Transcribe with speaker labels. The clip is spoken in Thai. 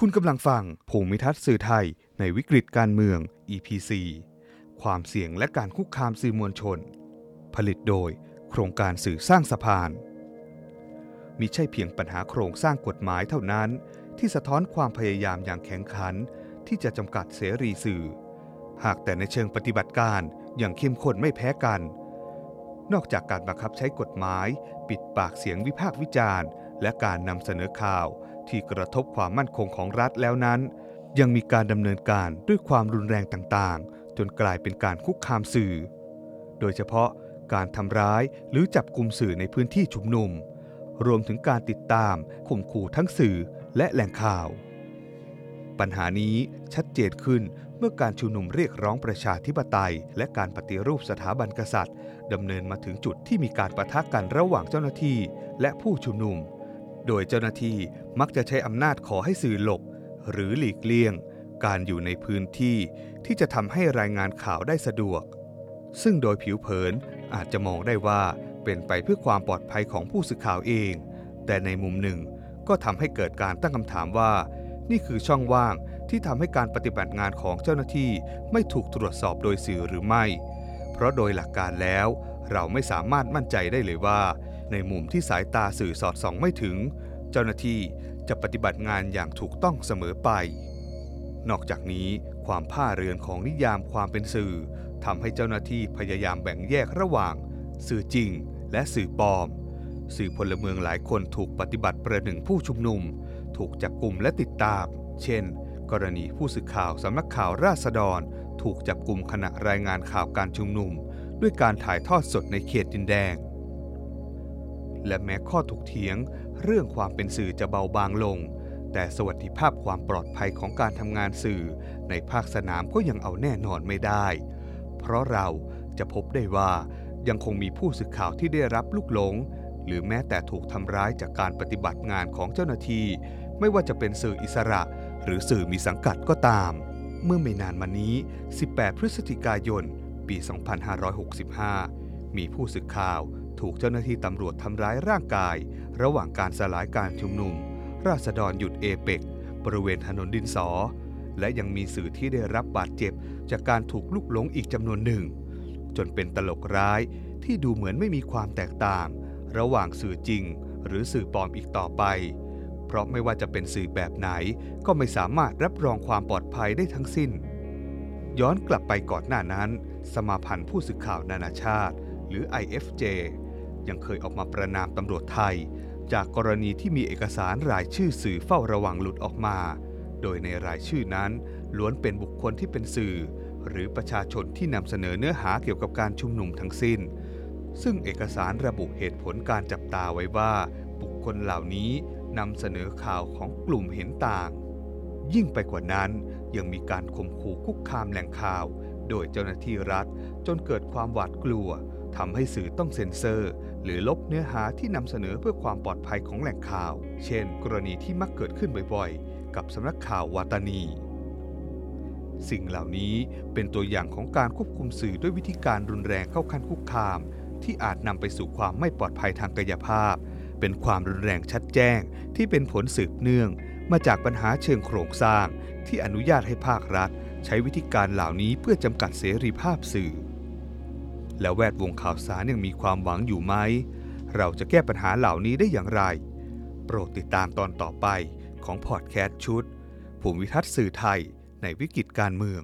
Speaker 1: คุณกำลังฟังภูมิทัศน์สื่อไทยในวิกฤตการเมือง EPC ความเสี่ยงและการคุกคามสื่อมวลชน ผลิตโดย โครงการสื่อสร้างสะพาน มิใช่เพียงปัญหาโครงสร้างกฎหมายเท่านั้น ที่สะท้อนความพยายามอย่างแข็งขัน ที่จะจำกัดเสรีสื่อ หากแต่ในเชิงปฏิบัติการอย่างเข้มข้นไม่แพ้กัน นอกจากการบังคับใช้กฎหมาย ปิดปากเสียงวิพากษ์วิจารณ์ และการนำเสนอข่าว ที่กระทบความมั่นคงของรัฐแล้วนั้น ยังมีการดำเนินการด้วยความรุนแรงต่างๆ จนกลายเป็นการคุกคามสื่อ โดยเฉพาะการทำร้ายหรือจับกลุ่มสื่อในพื้นที่ชุมนุม รวมถึงการติดตามข่มขู่ทั้งสื่อและแหล่งข่าว ปัญหานี้ชัดเจนขึ้นเมื่อการชุมนุมเรียกร้องประชาธิปไตย และการปฏิรูปสถาบันกษัตริย์ดำเนินมาถึงจุดที่มีการประทะกันระหว่างเจ้าหน้าที่ และผู้ชุมนุม โดยเจ้าหน้าที่มักจะใช้อำนาจขอให้สื่อหลบ หรือหลีกเลี่ยง การอยู่ในพื้นที่ที่จะทำให้รายงานข่าวได้สะดวก ซึ่งโดยผิวเผินอาจจะมองได้ว่าเป็นไปเพื่อความปลอดภัยของผู้สื่อข่าวเอง แต่ในมุมหนึ่งก็ทำให้เกิดการตั้งคำถามว่า นี่คือช่องว่างที่ทำให้การปฏิบัติงานของเจ้าหน้าที่ไม่ถูกตรวจสอบโดยสื่อหรือไม่ เพราะโดยหลักการแล้ว เราไม่สามารถมั่นใจได้เลยว่า ในมุมที่สายตาสื่อสอดส่องไม่ถึง เจ้าหน้าที่จะปฏิบัติงานอย่างถูกต้องเสมอไป นอกจากนี้ความผ้าเรือนของนิยามความเป็นสื่อทำให้เจ้าหน้าที่พยายามแบ่งแยกระหว่าง สื่อจริง และสื่อปลอม สื่อพลเมืองหลายคนถูกปฏิบัติประหนึ่งผู้ชุมนุม ถูกจับกลุ่มและติดตาม เช่น กรณีผู้สื่อข่าวสำนักข่าวราษฎร ถูกจับกลุ่มขณะรายงานข่าวการชุมนุม ด้วยการถ่ายทอดสดในเขตดินแดง และแม้ข้อถกเถียง เรื่องความเป็นสื่อจะเบาบางลง แต่สวัสดิภาพความปลอดภัยของการทำงานสื่อ ในภาคสนามก็ยังเอาแน่นอนไม่ได้ เพราะเราจะพบได้ว่ายังคงมีผู้สื่อข่าวที่ได้รับลูกหลง หรือแม้แต่ถูกทำร้ายจากการปฏิบัติงานของเจ้าหน้าที่ ไม่ว่าจะเป็นสื่ออิสระ หรือสื่อมีสังกัดก็ตาม เมื่อไม่นานมานี้ 18 พฤศจิกายน ปี 2565 มีผู้สื่อข่าว ถูกเจ้าหน้าที่ตำรวจทำร้ายร่างกาย ระหว่างการสลายการชุมนุม ราษฎรหยุดเอเปกบริเวณถนนดินสอ และยังมีสื่อที่ได้รับบาดเจ็บ จากการถูกลุกหลงอีกจำนวนหนึ่ง จนเป็นตลกร้ายที่ดูเหมือนไม่มีความแตกต่าง ระหว่างสื่อจริง หรือสื่อปลอมอีกต่อไป เพราะไม่ว่าจะเป็นสื่อแบบไหน ก็ไม่สามารถรับรองความปลอดภัยได้ทั้งสิ้น ย้อนกลับไปก่อนหน้านั้น สมาพันธ์ผู้สื่อข่าวนานาชาติ หรือ IFJ ยังเคยออกมาประนามตำรวจไทย จากกรณีที่มีเอกสารรายชื่อสื่อเฝ้าระวังหลุดออกมา โดยในรายชื่อนั้น ล้วนเป็นบุคคลที่เป็นสื่อ หรือประชาชนที่นำเสนอเนื้อหาเกี่ยวกับการชุมนุมทั้งสิ้น ซึ่งเอกสารระบุเหตุผลการจับตาไว้ว่า บุคคลเหล่านี้นำเสนอข่าวของกลุ่มเห็นต่าง ยิ่งไปกว่านั้นยังมีการข่มขู่คุกคามแหล่งข่าว โดยเจ้าหน้าที่รัฐจนเกิดความหวาดกลัว ทำให้สื่อต้องเซ็นเซอร์ หรือลบเนื้อหาที่นำเสนอเพื่อความปลอดภัยของแหล่งข่าว เช่น กรณีที่มักเกิดขึ้นบ่อยๆ กับสำนักข่าววาตานี สิ่งเหล่านี้เป็นตัวอย่างของการควบคุมสื่อด้วยวิธีการรุนแรงเข้าขั้นคุกคาม ที่อาจนำไปสู่ความไม่ปลอดภัยทางกายภาพ เป็นความรุนแรงชัดแจ้ง ที่เป็นผลสืบเนื่อง มาจากปัญหาเชิงโครงสร้าง ที่อนุญาตให้ภาครัฐ ใช้วิธีการเหล่านี้เพื่อจำกัดเสรีภาพสื่อ และแวดวงข่าวสารยังมีความหวังอยู่ไหม เราจะแก้ปัญหาเหล่านี้ได้อย่างไร โปรดติดตามตอนต่อไปของพอดแคสต์ชุด ภูมิทัศน์สื่อไทยในวิกฤตการเมือง